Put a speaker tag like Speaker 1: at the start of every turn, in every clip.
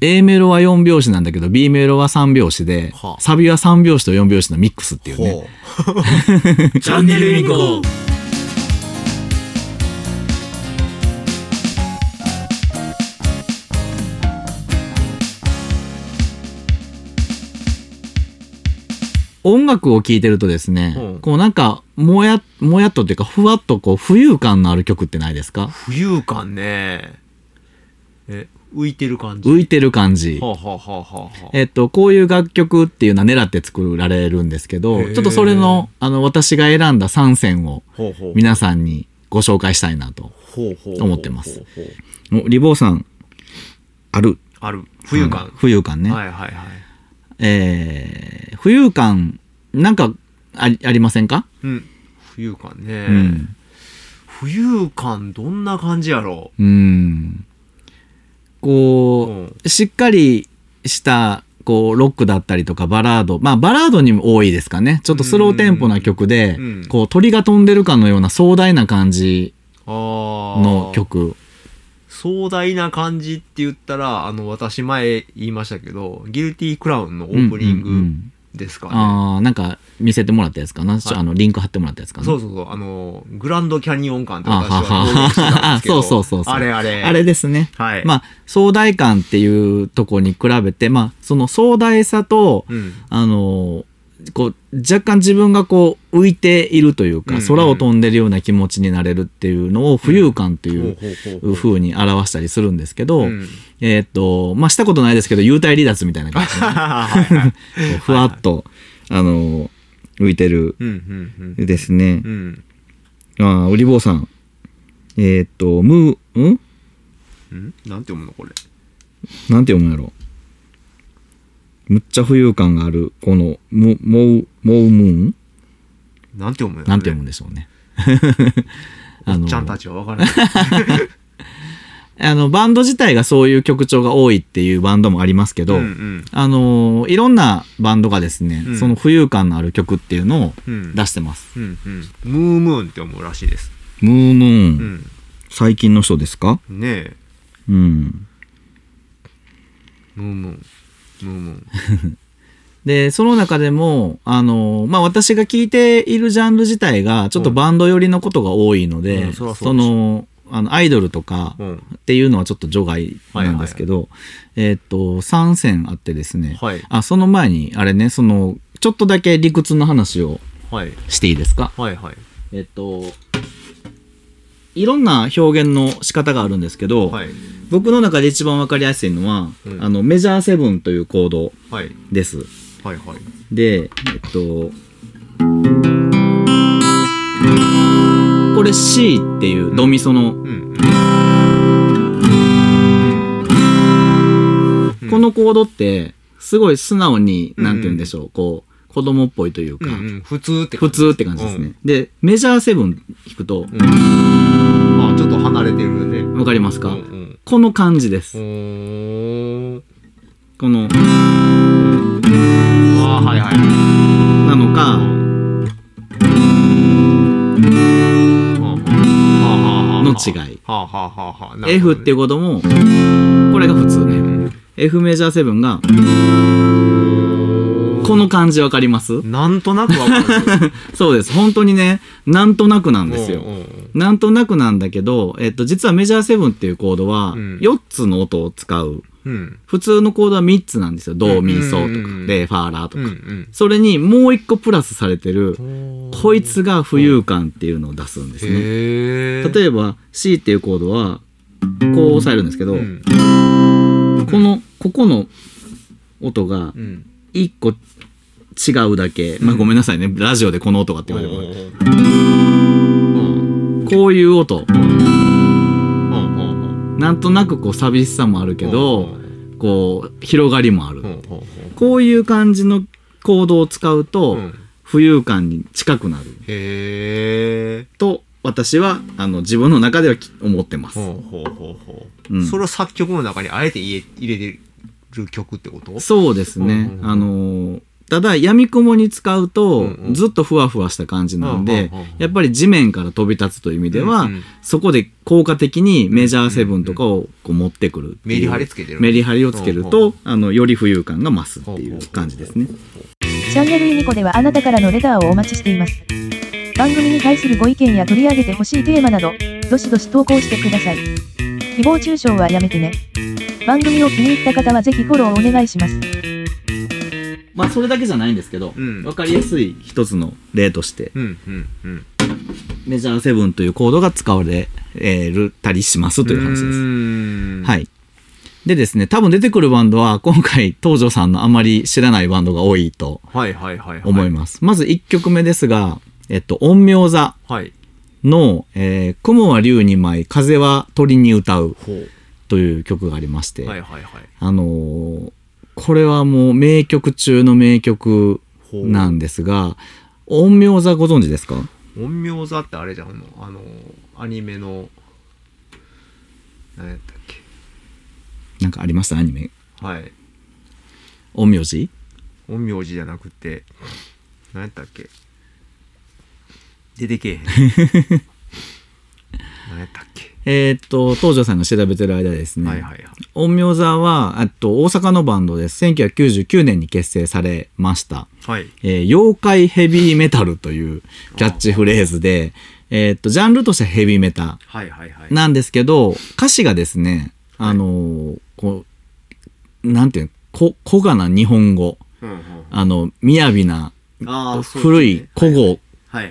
Speaker 1: A メロは4拍子なんだけど B メロは3拍子で、
Speaker 2: はあ
Speaker 1: サビは3拍子と4拍子のミックスっていうね。
Speaker 2: チャンネルユニコーン。
Speaker 1: 音楽を聴いてるとですね、
Speaker 2: うん
Speaker 1: こうなんか、もや、もやっとっていうか、ふわっとこう、浮遊感のある曲ってないですか？
Speaker 2: 浮遊感ね。え、浮いてる感じ。
Speaker 1: 浮いてる感じ。
Speaker 2: はあ、はあはあはあはあ、
Speaker 1: えっと、こういう楽曲っていうのは狙って作られるんですけど、ちょっとそれの、あの、私が選んだ3選を。皆さんにご紹介したいなと。思ってます
Speaker 2: ほうほうほう
Speaker 1: おリボーさん、ある？
Speaker 2: ある。浮遊感。
Speaker 1: 浮遊感ね。
Speaker 2: はいはいはい。
Speaker 1: えー、浮遊感、なんかあり、ありませんか？
Speaker 2: うん。浮遊感ね。
Speaker 1: うん。
Speaker 2: 浮遊感どんな感じやろ
Speaker 1: うん。こう、しっかりした、こう、ロックだったりとか、バラード。まあ、バラードにも多いですかね。ちょっとスローテンポな曲で
Speaker 2: うん、
Speaker 1: こう、鳥が飛んでるかのような壮大な感じ。の。曲。
Speaker 2: 壮大な感じって言ったら、あの、私前言いましたけど、ギルティークラウンのオープニングですかね。
Speaker 1: ああ、なんか、見せてもらったやつかな？
Speaker 2: はい
Speaker 1: あの、リンク貼ってもらったやつかな？
Speaker 2: そうそうそう、あの、グランドキャニオン感って
Speaker 1: あ
Speaker 2: 私は。
Speaker 1: そうそうそうそう
Speaker 2: あれあれ。
Speaker 1: あれですね。
Speaker 2: はい。
Speaker 1: まあ、壮大感っていうとこに比べて、まあ、その壮大さと、
Speaker 2: うん。
Speaker 1: あの、こう、若干自分がこう、浮いているというか、空を飛んでるような気持ちになれるっていうのを浮遊感という
Speaker 2: ほう
Speaker 1: に表したりするんですけど、
Speaker 2: うん
Speaker 1: えーっと、まあ、したことないですけど、幽体離脱みたいな感じで、ふわっと、あの、浮いてるですね
Speaker 2: う。ん。
Speaker 1: ああ、ウリボーさん。えーっと、ムー、ん
Speaker 2: うん？ん？なんて読むのこれ？
Speaker 1: なんて読むんやろ？むっちゃ浮遊感がある、この、モ、モウ、モウムーン
Speaker 2: なんて読む
Speaker 1: なんて読むんでしょうね。あの
Speaker 2: ちゃんたちはわからない。
Speaker 1: あの、バンド自体がそういう曲調が多いっていうバンドもありますけど、
Speaker 2: うんうん
Speaker 1: あのいろんなバンドがですね、
Speaker 2: うん
Speaker 1: その浮遊感のある曲っていうのを出してます。
Speaker 2: うんうん。ムームーンって読むらしいです。
Speaker 1: ムームーン、
Speaker 2: うん。
Speaker 1: 最近の人ですか
Speaker 2: ねえ。
Speaker 1: うん。
Speaker 2: ムームーン。
Speaker 1: で、その中でも、あのまあ、私が聴いているジャンル自体が、ちょっとバンド寄りのことが多いので、
Speaker 2: うんそ
Speaker 1: の、あの、アイドルとか
Speaker 2: うん。
Speaker 1: っていうのはちょっと除外なんですけど、えーっと、3選あってですね、
Speaker 2: はい。
Speaker 1: あ、その前に、あれね、その、ちょっとだけ理屈の話を
Speaker 2: はい。
Speaker 1: していいですか？
Speaker 2: はいはい。
Speaker 1: えっと、いろんな表現の仕方があるんですけど、
Speaker 2: はい。
Speaker 1: 僕の中で一番わかりやすいのは、
Speaker 2: うん
Speaker 1: あの、メジャーセブンというコード
Speaker 2: はい。
Speaker 1: です。
Speaker 2: はいはい。
Speaker 1: で、えっと、これ C っていうドミソの。このコードって、すごい素直に、
Speaker 2: うん
Speaker 1: なんて言うんでしょう、こう、子供っぽいというか、
Speaker 2: うんうん。普通って
Speaker 1: 普通って感じですね。で、メジャーセブン弾くと、
Speaker 2: うん。あ、ちょっと離れてるね。
Speaker 1: わかりますか、
Speaker 2: うんうん。
Speaker 1: この感じです。この、
Speaker 2: あーはいはい。
Speaker 1: なのか、の違い。
Speaker 2: はあはあはあはあ。なるほ
Speaker 1: F っていうことも、これが普通ね。F メジャーセブンが、この感じわかります
Speaker 2: なんとなくわかる。
Speaker 1: そうです。本当にね、なんとなくなんですよなんとなくなんだけど、えっと、実はメジャーセブンっていうコードは、
Speaker 2: うん
Speaker 1: 4つの音を使う。
Speaker 2: うん。
Speaker 1: 普通のコードは3つなんですよ。ド、ミ、ソとかレ、ファー、ラと
Speaker 2: うんう
Speaker 1: か。
Speaker 2: ん。
Speaker 1: それにもう1個プラスされてる、こいつが浮遊感っていうのを出すんですね。例えば C っていうコードは、こう押さえるんですけど、
Speaker 2: うん
Speaker 1: この、ここの音が
Speaker 2: うん。
Speaker 1: 1個違うだけ。まあごめんなさいね。ラジオでこの音がって言われるこういう音。なんとなくこう寂しさもあるけど、こう広がりもある。こういう感じのコードを使うと、浮遊感に近くなる。
Speaker 2: へえ。
Speaker 1: と、私は、あの、自分の中ではき思ってます。
Speaker 2: ほうほうほうほう。
Speaker 1: うん
Speaker 2: それを作曲の中にあえて入れてる曲ってこと？
Speaker 1: そうですね。あのーただ、闇雲に使うとずっとふわふわした感じなんでやっぱり地面から飛び立つという意味ではそこで効果的にメジャーセブンとかをこう持ってくる。
Speaker 2: メリハリつけてる
Speaker 1: メリハリをつけると、あの、より浮遊感が増すっていう感じですね。
Speaker 3: チャンネルユニコではあなたからのレターをお待ちしています。番組に対するご意見や取り上げてほしいテーマなど、どしどし投稿してください。誹謗中傷はやめてね。番組を気に入った方はぜひフォローお願いします。
Speaker 1: まあ、それだけじゃないんですけど
Speaker 2: うん、
Speaker 1: わかりやすい一つの例として、
Speaker 2: うんうんうん。
Speaker 1: メジャーセブンというコードが使われたりしますという話です。
Speaker 2: す
Speaker 1: はい。でですね、多分出てくるバンドは、今回、東條さんのあまり知らないバンドが多いと
Speaker 2: はいはいはいはい。
Speaker 1: 思います。まず1曲目ですが、えっと、陰陽座
Speaker 2: はい。
Speaker 1: の、えー雲は竜に舞い、風は鳥に歌う。という曲がありまして、
Speaker 2: はいはいはい。
Speaker 1: あのーこれはもう名曲中の名曲なんですが、陰陽座ご存知ですか？
Speaker 2: 陰陽座ってあれじゃん、あの、あのアニメの、何やったっけ？
Speaker 1: なんかありましたアニメ。
Speaker 2: はい。
Speaker 1: 陰陽師
Speaker 2: 陰陽師じゃなくて、何やったっけ？出てけえへん。何やったっけ？
Speaker 1: えーっと、東條さんが調べてる間ですね、
Speaker 2: はいはいはい。
Speaker 1: 陰陽座は、あと大阪のバンドです。1999年に結成されました。
Speaker 2: はい。
Speaker 1: えー妖怪ヘビーメタルというキャッチフレーズで、えーっと、ジャンルとしてはヘビーメタ
Speaker 2: はいはいはい。
Speaker 1: なんですけど、歌詞がですね、あのーこう、なんていうの、こ、小がな日本語、
Speaker 2: うんうん
Speaker 1: あの、雅な、古い古語、
Speaker 2: はい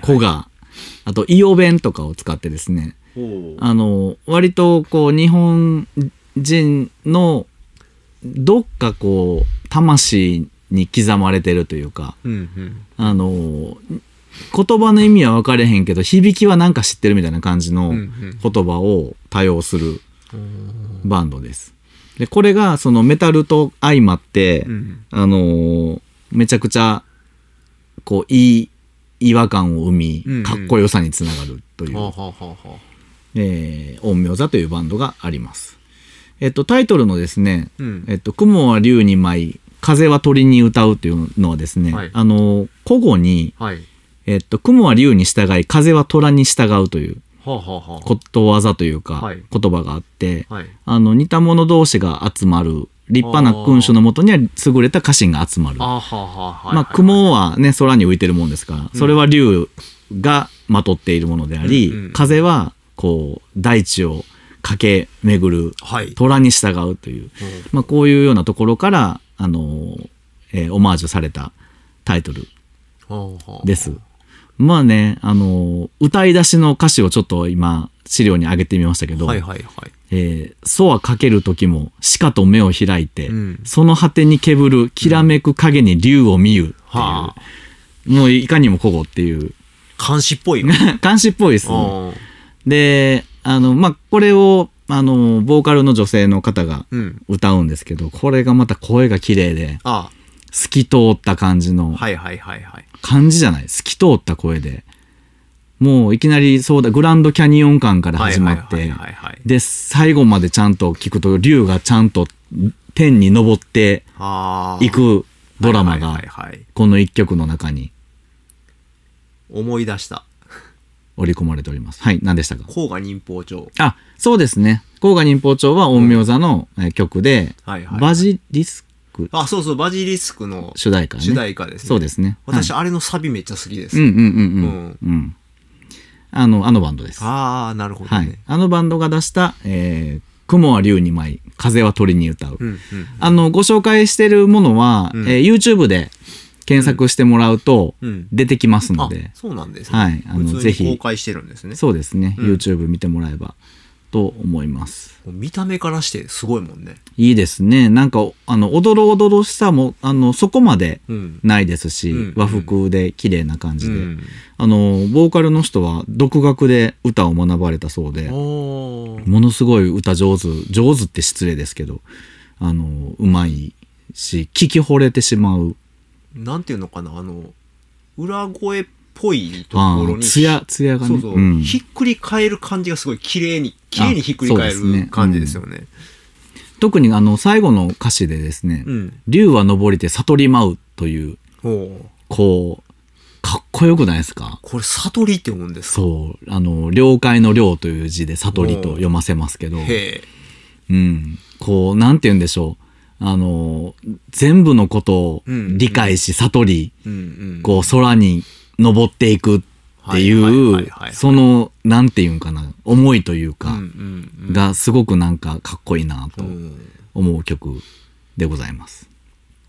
Speaker 2: はい。
Speaker 1: あと、イオ弁とかを使ってですね。あの、割とこう、日本人の、どっかこう、魂に刻まれてるというか、
Speaker 2: うんうん。
Speaker 1: あの、言葉の意味は分かれへんけど、響きはなんか知ってるみたいな感じの
Speaker 2: うんうん
Speaker 1: 言葉を多用するバンドです。で、これがそのメタルと相まって、
Speaker 2: うん。
Speaker 1: あのめちゃくちゃ、こう、いい違和感を生み
Speaker 2: うんうん、
Speaker 1: かっこよさにつながるという、
Speaker 2: はあはあはあはあ。
Speaker 1: えー、陰陽座というバンドがあります。えっと、タイトルのですね、
Speaker 2: うん
Speaker 1: えっと、雲は竜に舞い、風は鳥に歌うというのはですね、
Speaker 2: はい
Speaker 1: あの、古語に、
Speaker 2: はい。
Speaker 1: えっと、雲は竜に従い、風は虎に従うという。ことわざというか、
Speaker 2: はい
Speaker 1: 言葉があって、
Speaker 2: はい。
Speaker 1: あの、似た者同士が集まる、立派な君主のもとには優れた家臣が集まる。
Speaker 2: あーはあはあはい。
Speaker 1: まあ、雲はね、空に浮いてるもんですから、それは竜がまとっているものであり、
Speaker 2: うんうん
Speaker 1: 風は、こう、大地を駆け巡る、
Speaker 2: はい。
Speaker 1: 虎に従うという、まあ、こういうようなところから、あの、えーオマージュされたタイトルです。まあね、あの、歌い出しの歌詞をちょっと今、資料に上げてみましたけど、
Speaker 2: はいはいはい。
Speaker 1: えー、ソはかける時も、鹿と目を開いて、
Speaker 2: うん
Speaker 1: その果てにけぶる、きらめく影に竜を見ゆっていう、
Speaker 2: は
Speaker 1: もういかにも古語っていう、
Speaker 2: 監視っぽいよ。
Speaker 1: 監視っぽいですね。
Speaker 2: あ
Speaker 1: で、あの、まあ、これを、あの、ボーカルの女性の方が
Speaker 2: ーうん。
Speaker 1: 歌うんですけど、これがまた声が綺麗で、
Speaker 2: あ
Speaker 1: 透き通った感じの、
Speaker 2: はいはいはいはい。
Speaker 1: 感じじゃない透き通った声で、もういきなりそうだ、グランドキャニオン感から始まって
Speaker 2: はいはいはいはいはい、
Speaker 1: で、最後までちゃんと聞くと、竜がちゃんと天に登って
Speaker 2: ああ。
Speaker 1: いくドラマが
Speaker 2: はいはい、はいはい。
Speaker 1: この一曲の中に
Speaker 2: 思い出した。
Speaker 1: 織り込まれております。はい、何でしたか？
Speaker 2: 甲賀忍法帳。
Speaker 1: あ、そうですね。甲賀忍法帳は陰陽座のえー曲で、
Speaker 2: はいはい。
Speaker 1: バジリスク
Speaker 2: あ、そうそう、バジリスクの
Speaker 1: 主題歌ね。
Speaker 2: 主題歌ですね。
Speaker 1: そうですね。
Speaker 2: 私、
Speaker 1: はい
Speaker 2: あれのサビめっちゃ好きです。
Speaker 1: うんうんうんうん。うん。あの、あのバンドです。
Speaker 2: ああ、なるほど
Speaker 1: はい
Speaker 2: ね。。
Speaker 1: あのバンドが出した、えー、雲は竜に舞い、風は鳥に歌う。
Speaker 2: うんうん。
Speaker 1: あの、ご紹介してるものは、
Speaker 2: うん
Speaker 1: えー YouTube で検索してもらうと
Speaker 2: うん
Speaker 1: 出てきますの
Speaker 2: あ
Speaker 1: で、、
Speaker 2: そうなんですね。
Speaker 1: はいあのぜひ
Speaker 2: 公開してるんですね。
Speaker 1: そうですね、
Speaker 2: うん
Speaker 1: YouTube 見てもらえばと思います。
Speaker 2: 見た目からしてすごいもんね。
Speaker 1: いいですね。なんか、あの、おどろおどろしさも、あの、そこまで
Speaker 2: うん。
Speaker 1: ないですし、
Speaker 2: うん
Speaker 1: 和服で綺麗な感じで、
Speaker 2: うん
Speaker 1: あの、ボーカルの人は独学で歌を学ばれたそうで、ものすごい歌上手、上手って失礼ですけど、あの、うまいし、聞き惚れてしまう。
Speaker 2: なんていうのかな、あの、裏声っぽいと
Speaker 1: あ
Speaker 2: ころに。
Speaker 1: あつや、つやがね。
Speaker 2: そうそう、
Speaker 1: ん
Speaker 2: ひっくり返る感じがすごい綺麗に、綺麗にひっくり返る感じですよね。
Speaker 1: 特にあの、最後の歌詞でですね、
Speaker 2: うん。
Speaker 1: 竜は登りて悟り舞うというこう、かっこよくないですか？
Speaker 2: これ、悟りって読むんですか？
Speaker 1: そう。あの、了解の了という字で悟りと読ませますけど、
Speaker 2: へえ。
Speaker 1: うん。こう、なんて言うんでしょう。あの、全部のことを理解し、悟り。こう、空に登っていくってい
Speaker 2: うはい、
Speaker 1: その、なんて言うんかな、思いというか。がすごくなんかかっこいいなと
Speaker 2: うん
Speaker 1: 思う曲でございます。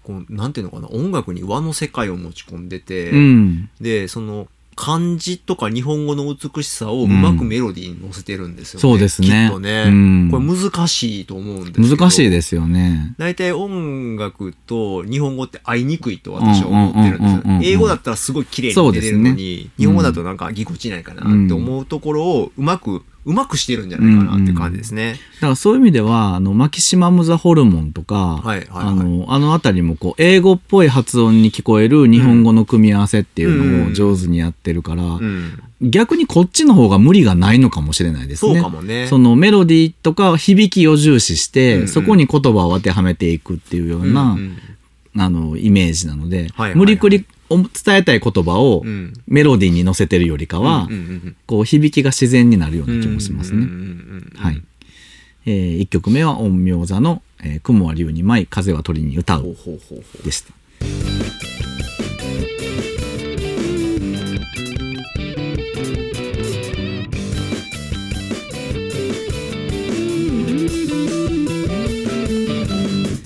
Speaker 2: こうなんていうのかな、音楽に和の世界を持ち込んでて、
Speaker 1: うん。
Speaker 2: で、その、漢字とか日本語の美しさをうまくメロディーに乗せてるんですよね。
Speaker 1: そうですね
Speaker 2: きっとね。
Speaker 1: うん
Speaker 2: これ難しいと思うんですけど。
Speaker 1: 難しいですよね。
Speaker 2: 大体音楽と日本語って合いにくいと私は思ってるんです。英語だったらすごい綺麗に出てるのに、日本語だとなんかぎこちないかなって思うところをうまく、うまくしてるんじゃないかなって感じですね。
Speaker 1: だからそういう意味では、あの、マキシマム・ザ・ホルモンとか、
Speaker 2: はいはいはい
Speaker 1: あの、あのあたりもこう、英語っぽい発音に聞こえる日本語の組み合わせっていうのを上手にやってるから、
Speaker 2: うん。
Speaker 1: 逆にこっちの方が無理がないのかもしれないですね。
Speaker 2: そうかもね。
Speaker 1: そのメロディーとか響きを重視して、
Speaker 2: うんうん
Speaker 1: そこに言葉を当てはめていくっていうような、
Speaker 2: うんうん
Speaker 1: あの、イメージなので、
Speaker 2: はいはいはい
Speaker 1: 無理くりお伝えたい言葉を
Speaker 2: うん
Speaker 1: メロディーに乗せてるよりかは、こう響きが自然になるような気もしますね。はい。えー、1曲目は陰陽座の、えー雲は竜に舞い、風は鳥に歌うでした。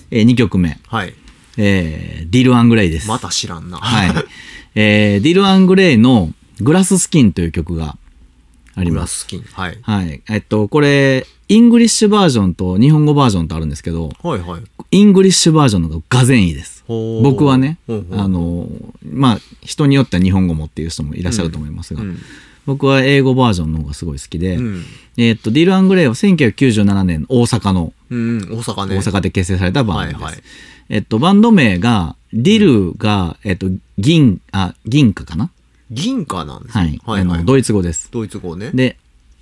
Speaker 1: えー、2曲目、
Speaker 2: はい。
Speaker 1: えー、ディル・アン・グレイです。
Speaker 2: また知らんな。
Speaker 1: はい。えー、ディル・アン・グレイの Glass Skin という曲があります。
Speaker 2: Glass Skin。はい。
Speaker 1: はい。えっと、これ、 English version と日本語バージョンとあるんですけど、
Speaker 2: はいはい。
Speaker 1: English version の方ががぜんいいです。僕はね、
Speaker 2: ほうほう
Speaker 1: あの、まあ、人によっては日本語もっていう人もいらっしゃると思いますが、
Speaker 2: うん
Speaker 1: 僕は英語バージョンの方がすごい好きで、
Speaker 2: うん。
Speaker 1: えっと、ディル・アングレイは1997年大阪の、
Speaker 2: うん、大阪ね。
Speaker 1: 大阪で結成されたバンドです。
Speaker 2: はいはい
Speaker 1: えっと、バンド名が、ディルが、えっと、銀、あ、銀貨かな？
Speaker 2: 銀貨なんです
Speaker 1: はい。
Speaker 2: ねはいはい。
Speaker 1: あの、ドイツ語です。
Speaker 2: ドイツ語ね。
Speaker 1: で、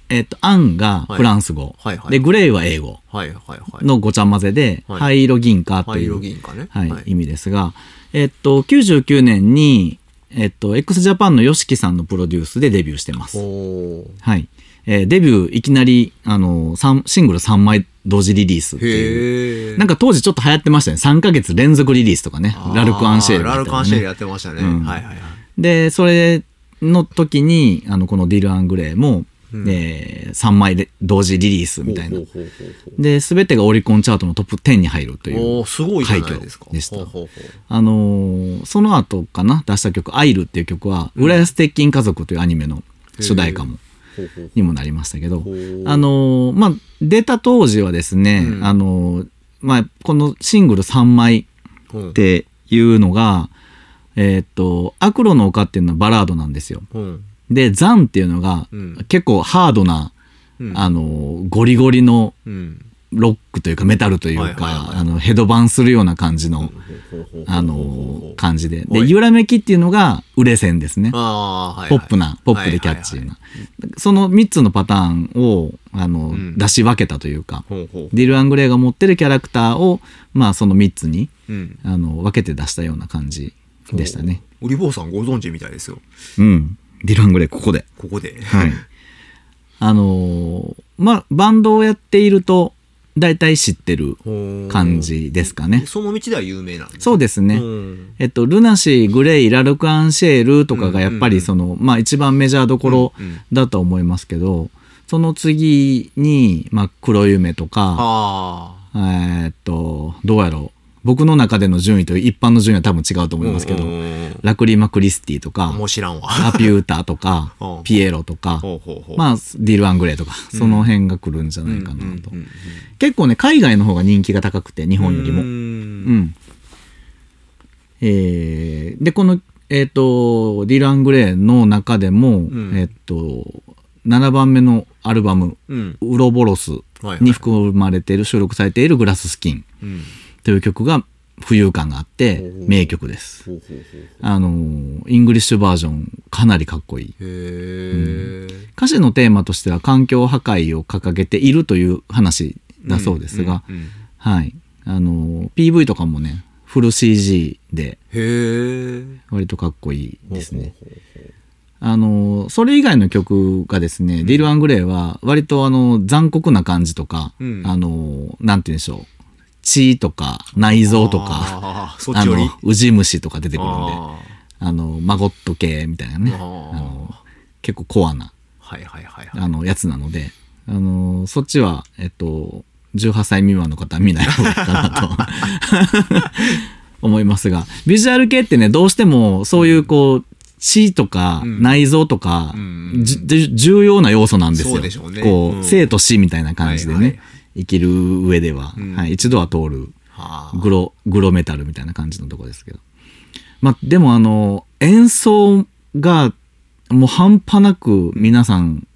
Speaker 1: えっと、アンがフランス語。
Speaker 2: はいはいはい
Speaker 1: で、グレイは英語
Speaker 2: はいはいはい。
Speaker 1: のごちゃ混ぜで、
Speaker 2: はい
Speaker 1: 灰色銀貨という、
Speaker 2: 銀貨ね。
Speaker 1: はい、意味ですが、えっと、99年に、えっと、x ジャパンの YOSHIKI さんのプロデュースでデビューしてます。はい。えーデビューいきなり、あの、三シングル3枚同時リリースっていう。なんか当時ちょっと流行ってましたね。3ヶ月連続リリースとかね。ラルク・アンシェールね、
Speaker 2: ラルク・アンシェールやってましたね。
Speaker 1: うん
Speaker 2: はいはいはい。
Speaker 1: で、それの時に、あの、このディル・アングレイも、
Speaker 2: うん
Speaker 1: え3枚で同時リリースみたいなで、すべてがオリコンチャートのトップ10に入るという。快挙でしたあのーその後かな出した曲、アイルっていう曲は、浦安鉄筋家族というアニメの主題歌も、にもなりましたけど、あのーまあ、出た当時はですね、
Speaker 2: うん。
Speaker 1: あのーまあ、このシングル3枚っていうのが、えーっと、アクロの丘っていうのはバラードなんですよ。
Speaker 2: ほう
Speaker 1: で、ザンっていうのが
Speaker 2: うん。
Speaker 1: 結構ハードな、
Speaker 2: うん。
Speaker 1: あのーゴリゴリの
Speaker 2: うん。
Speaker 1: ロックというかメタルというか、
Speaker 2: はいはいはい
Speaker 1: あの、ヘドバンするような感じの、あのー感じで。で、
Speaker 2: はい
Speaker 1: 揺らめきっていうのが、売れ線ですね。
Speaker 2: ああ、はいはい。
Speaker 1: ポップな、ポップでキャッチー
Speaker 2: はい
Speaker 1: な。その3つのパターンを、あの、
Speaker 2: ん
Speaker 1: 出し分けたというか。ディル・アングレイが持ってるキャラクターを、まあ、その3つに、
Speaker 2: うん。
Speaker 1: あの、分けて出したような感じでしたね。
Speaker 2: お。ウリボーさんご存知みたいですよ。
Speaker 1: うん。ディル・アングレイ、ここで。
Speaker 2: ここで。
Speaker 1: はい。あのーまあ、バンドをやっていると、大体知ってる感。じですかね。
Speaker 2: その道では有名なんです
Speaker 1: そうですね。
Speaker 2: うん
Speaker 1: えっと、ルナシー、グレイ、ラルク・アンシェールとかがやっぱりその、まあ一番メジャーどころだと思いますけど、その次に、まあ黒夢とか、
Speaker 2: あ
Speaker 1: えーっと、どうやろう。僕の中での順位と一般の順位は多分違うと
Speaker 2: あ。
Speaker 1: 思いますけどラクリマ・クリスティとか
Speaker 2: も、う知らんわ。
Speaker 1: アピューターとか
Speaker 2: うん、
Speaker 1: ピエロとか。まあディル・アングレイとか、その辺が来るんじゃないかなと。結構ね、海外の方が人気が高くて、日本よりも
Speaker 2: う。ん
Speaker 1: うん。えーで、この、えっ、と、ディル・アン・グレイの中でも、
Speaker 2: ん
Speaker 1: えっ、と、7番目のアルバム、
Speaker 2: うん。
Speaker 1: ウロボロス
Speaker 2: はい
Speaker 1: に含まれている、収録されている Glass Skin
Speaker 2: うん。
Speaker 1: という曲が浮遊感があって名曲です。あのー、 English version かなりかっこいい。歌詞のテーマとしては環境破壊を掲げているという話だそうですが、はい。あの、PV とかもね、フル CG で。割とかっこいいですね。あの、それ以外の曲がですね、ディル・アングレイは割とあの残酷な感じとか、
Speaker 2: うん
Speaker 1: あの、なんて言うんでしょう。血とか内臓とか、
Speaker 2: あ
Speaker 1: のウジ虫とか出てくるんで、
Speaker 2: あ
Speaker 1: あの、マゴット系みたいなね、
Speaker 2: あ
Speaker 1: の結構コアな、
Speaker 2: はいはいはいはい。
Speaker 1: あの、やつなので、あの、そっちは、えっと、18歳未満の方は見ない方がいいかなと 思いますが、ビジュアル系ってね、どうしてもそういうこう、血とか
Speaker 2: うん。
Speaker 1: 内臓とか、
Speaker 2: うん。
Speaker 1: 重要な要素なんですよ。
Speaker 2: ね。
Speaker 1: こう、
Speaker 2: うん。
Speaker 1: 生と死みたいな感じでね、
Speaker 2: はいはい
Speaker 1: 生きる上では、
Speaker 2: うん。
Speaker 1: はい、一度は通る。
Speaker 2: はあ。
Speaker 1: グロ、グロメタルみたいな感じのとこですけど。まあ、でもあの、演奏がもう半端なく皆さん、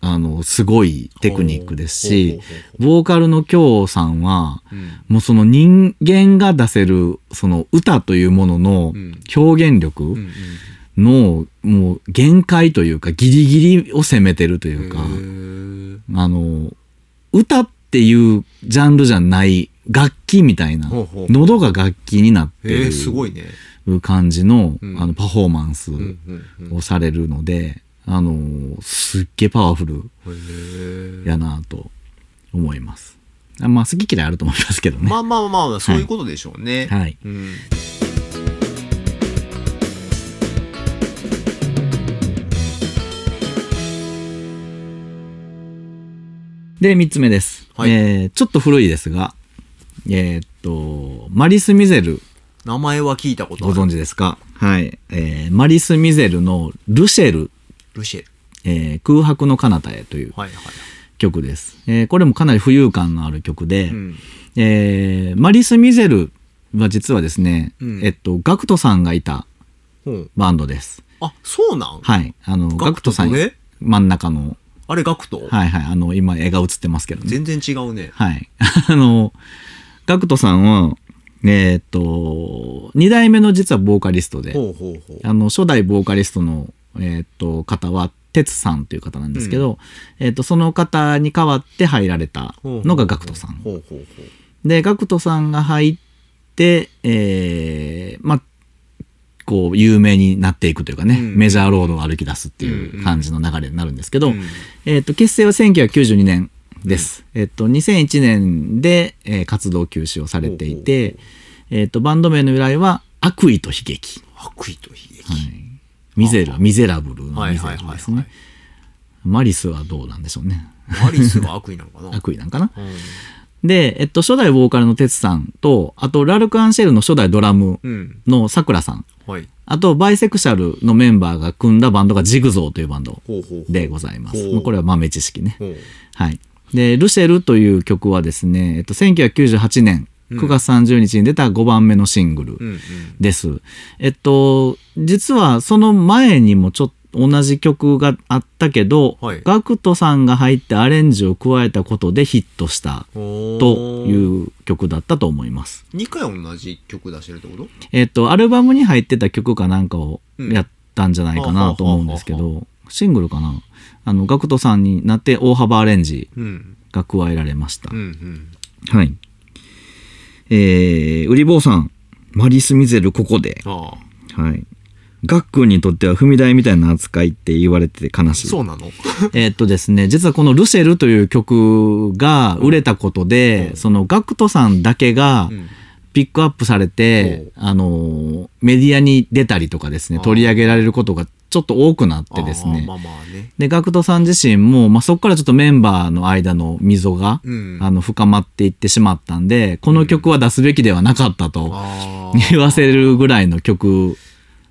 Speaker 1: あの、すごいテクニックですしボーカルの京さんは、
Speaker 2: うん。
Speaker 1: もうその人間が出せる、その歌というものの
Speaker 2: うん。
Speaker 1: 表現力の、もう限界というか、ギリギリを攻めてるというか、あの、歌っていうジャンルじゃない楽器みたいな喉が楽器になって
Speaker 2: へえすごいね。
Speaker 1: る感じの、
Speaker 2: うん
Speaker 1: あの、パフォーマンスをされるので、あの、すっげえパワフルやなと思います。あまあ、好き嫌いあると思いますけどね。
Speaker 2: まあまあまあ、そういうことでしょうね。
Speaker 1: はい。
Speaker 2: うん
Speaker 1: で、三つ目です。
Speaker 2: はい
Speaker 1: えーちょっと古いですが、えーっと、マリス・ミゼル、
Speaker 2: 名前は聞いたこと。
Speaker 1: ご存知ですか？はい。えーマリス・ミゼルのルシェル、
Speaker 2: ルシェル。
Speaker 1: えー空白の彼方へという
Speaker 2: はいはい。
Speaker 1: 曲です。えーこれもかなり浮遊感のある曲で、
Speaker 2: うん。
Speaker 1: えーマリス・ミゼルは実はですね、
Speaker 2: うん
Speaker 1: えっと、ガクトさんがいたバンドです。
Speaker 2: あ、そうなん？
Speaker 1: はい。あの、ガクトさん真ん中の、
Speaker 2: あれガクト？
Speaker 1: はいはい。あの、今絵が映ってますけどね。
Speaker 2: 全然違うね。
Speaker 1: はい。あの、ガクトさんは、えーっと、二代目の実はボーカリストで、
Speaker 2: ほうほうほう。
Speaker 1: あの、初代ボーカリストの、えーっと、方は、哲さんという方なんですけど、えーっと、その方に代わって入られたのがガクトさん。
Speaker 2: ほうほうほう。
Speaker 1: で、ガクトさんが入って、えー、まあ、こう、有名になっていくというかね、
Speaker 2: うん
Speaker 1: メジャーロードを歩き出すっていう感じの流れになるんですけど、
Speaker 2: うん
Speaker 1: えっ、と、結成は1992年です。えっ、と、2001年で、えー活動休止をされていて、えっ、と、バンド名の由来は、悪意と悲劇。
Speaker 2: 悪意と悲劇。
Speaker 1: ミゼル、ミゼラブルのミゼ
Speaker 2: はいはいはいはい
Speaker 1: ルですね。マリスはどうなんでしょうね。
Speaker 2: マリスが悪意なのかな？
Speaker 1: 悪意なんかな？
Speaker 2: うん
Speaker 1: で、えっと、初代ボーカルの哲さんと、あと、ラルク・アンシェルの初代ドラム
Speaker 2: うん。
Speaker 1: のさくらさん、
Speaker 2: はい。
Speaker 1: あと、バイセクシャルのメンバーが組んだバンドがジグゾーというバンド。でございます。これは豆知識ね。はい。で、ルシェルという曲はですね、えっと、1998年9月30日に出た5番目のシングル
Speaker 2: うんうん。
Speaker 1: です。えっと、実はその前にもちょっと同じ曲があったけど、
Speaker 2: はい
Speaker 1: ガクトさんが入ってアレンジを加えたことでヒットした
Speaker 2: と
Speaker 1: という曲だったと思います。
Speaker 2: 2回同じ曲出してるってこと？
Speaker 1: えっと、アルバムに入ってた曲かなんかをやったんじゃないか
Speaker 2: うん
Speaker 1: なと思うんですけど、シングルかな？あの、ガクトさんになって大幅アレンジ
Speaker 2: うん。
Speaker 1: が加えられました。
Speaker 2: うんうん。
Speaker 1: はい。えー、ウリボーさん、マリス・ミゼルここで。はい。ガックンにとっては踏み台みたいな扱いって言われてて悲しい。
Speaker 2: そうなの？
Speaker 1: えーっとですね、実はこのルシェルという曲が売れたことで、そのガクトさんだけが
Speaker 2: うん
Speaker 1: ピックアップされて、あのー、メディアに出たりとかですね取り上げられることがちょっと多くなってですね
Speaker 2: ま。あまあね。
Speaker 1: で、ガクトさん自身も、まあ、そこからちょっとメンバーの間の溝が、
Speaker 2: うん。
Speaker 1: あの、深まっていってしまったんで、この曲は出すべきではなかったと 言わせるぐらいの曲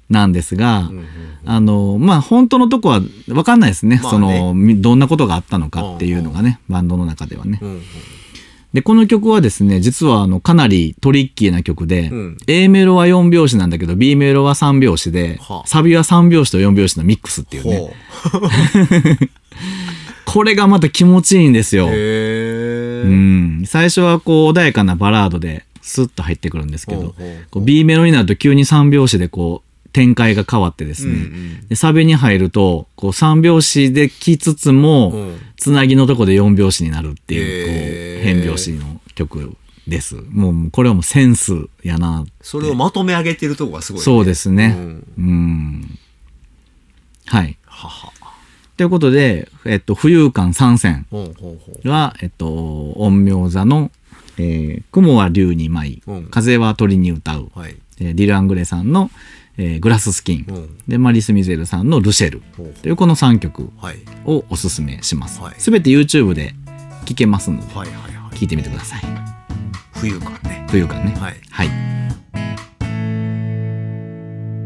Speaker 1: なんですが、
Speaker 2: うんうん
Speaker 1: あの、まあ、本当のとこは分かんないですね。
Speaker 2: まあね
Speaker 1: その、みどんなことがあったのかっていうのがね、バンドの中ではね。
Speaker 2: うんうん
Speaker 1: で、この曲はですね、実はあの、かなりトリッキーな曲で、
Speaker 2: うん
Speaker 1: A メロは4拍子なんだけど、B メロは3拍子で、
Speaker 2: はあ
Speaker 1: サビは3拍子と4拍子のミックスっていうね。
Speaker 2: ほ
Speaker 1: これがまた気持ちいいんですよ
Speaker 2: う。。
Speaker 1: ん。最初はこう、穏やかなバラードで、スッと入ってくるんですけど B メロになると急に3拍子でこう、展開が変わってですね、
Speaker 2: うんうん
Speaker 1: でサビに入ると、こう3拍子で来つつも、
Speaker 2: うん
Speaker 1: つなぎのとこで4拍子になるっていう、こう、変拍子の曲です。もう、これはもうセンスやな。
Speaker 2: それをまとめ上げてるとこがすごい、ね。
Speaker 1: そうですね
Speaker 2: うん
Speaker 1: うん。はい。
Speaker 2: はは。
Speaker 1: ということで、えっと、浮遊感参戦
Speaker 2: ほうほうほ
Speaker 1: は、えっと、陰陽座の、えー雲は竜に舞い、
Speaker 2: うん
Speaker 1: 風は鳥に歌う、
Speaker 2: う。はい。
Speaker 1: えーディル・アングレさんの、えーグラススキン、
Speaker 2: うん。
Speaker 1: で、マリス・ミゼルさんのルシェルというこの3曲。をおすすめします
Speaker 2: はい。
Speaker 1: すべ、て YouTube で聴けますので、
Speaker 2: はいはいはい。
Speaker 1: 聴いてみてください。
Speaker 2: 冬感ね。
Speaker 1: というかね。
Speaker 2: はい。
Speaker 1: はい。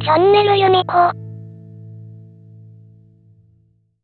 Speaker 4: チャンネルユミコ。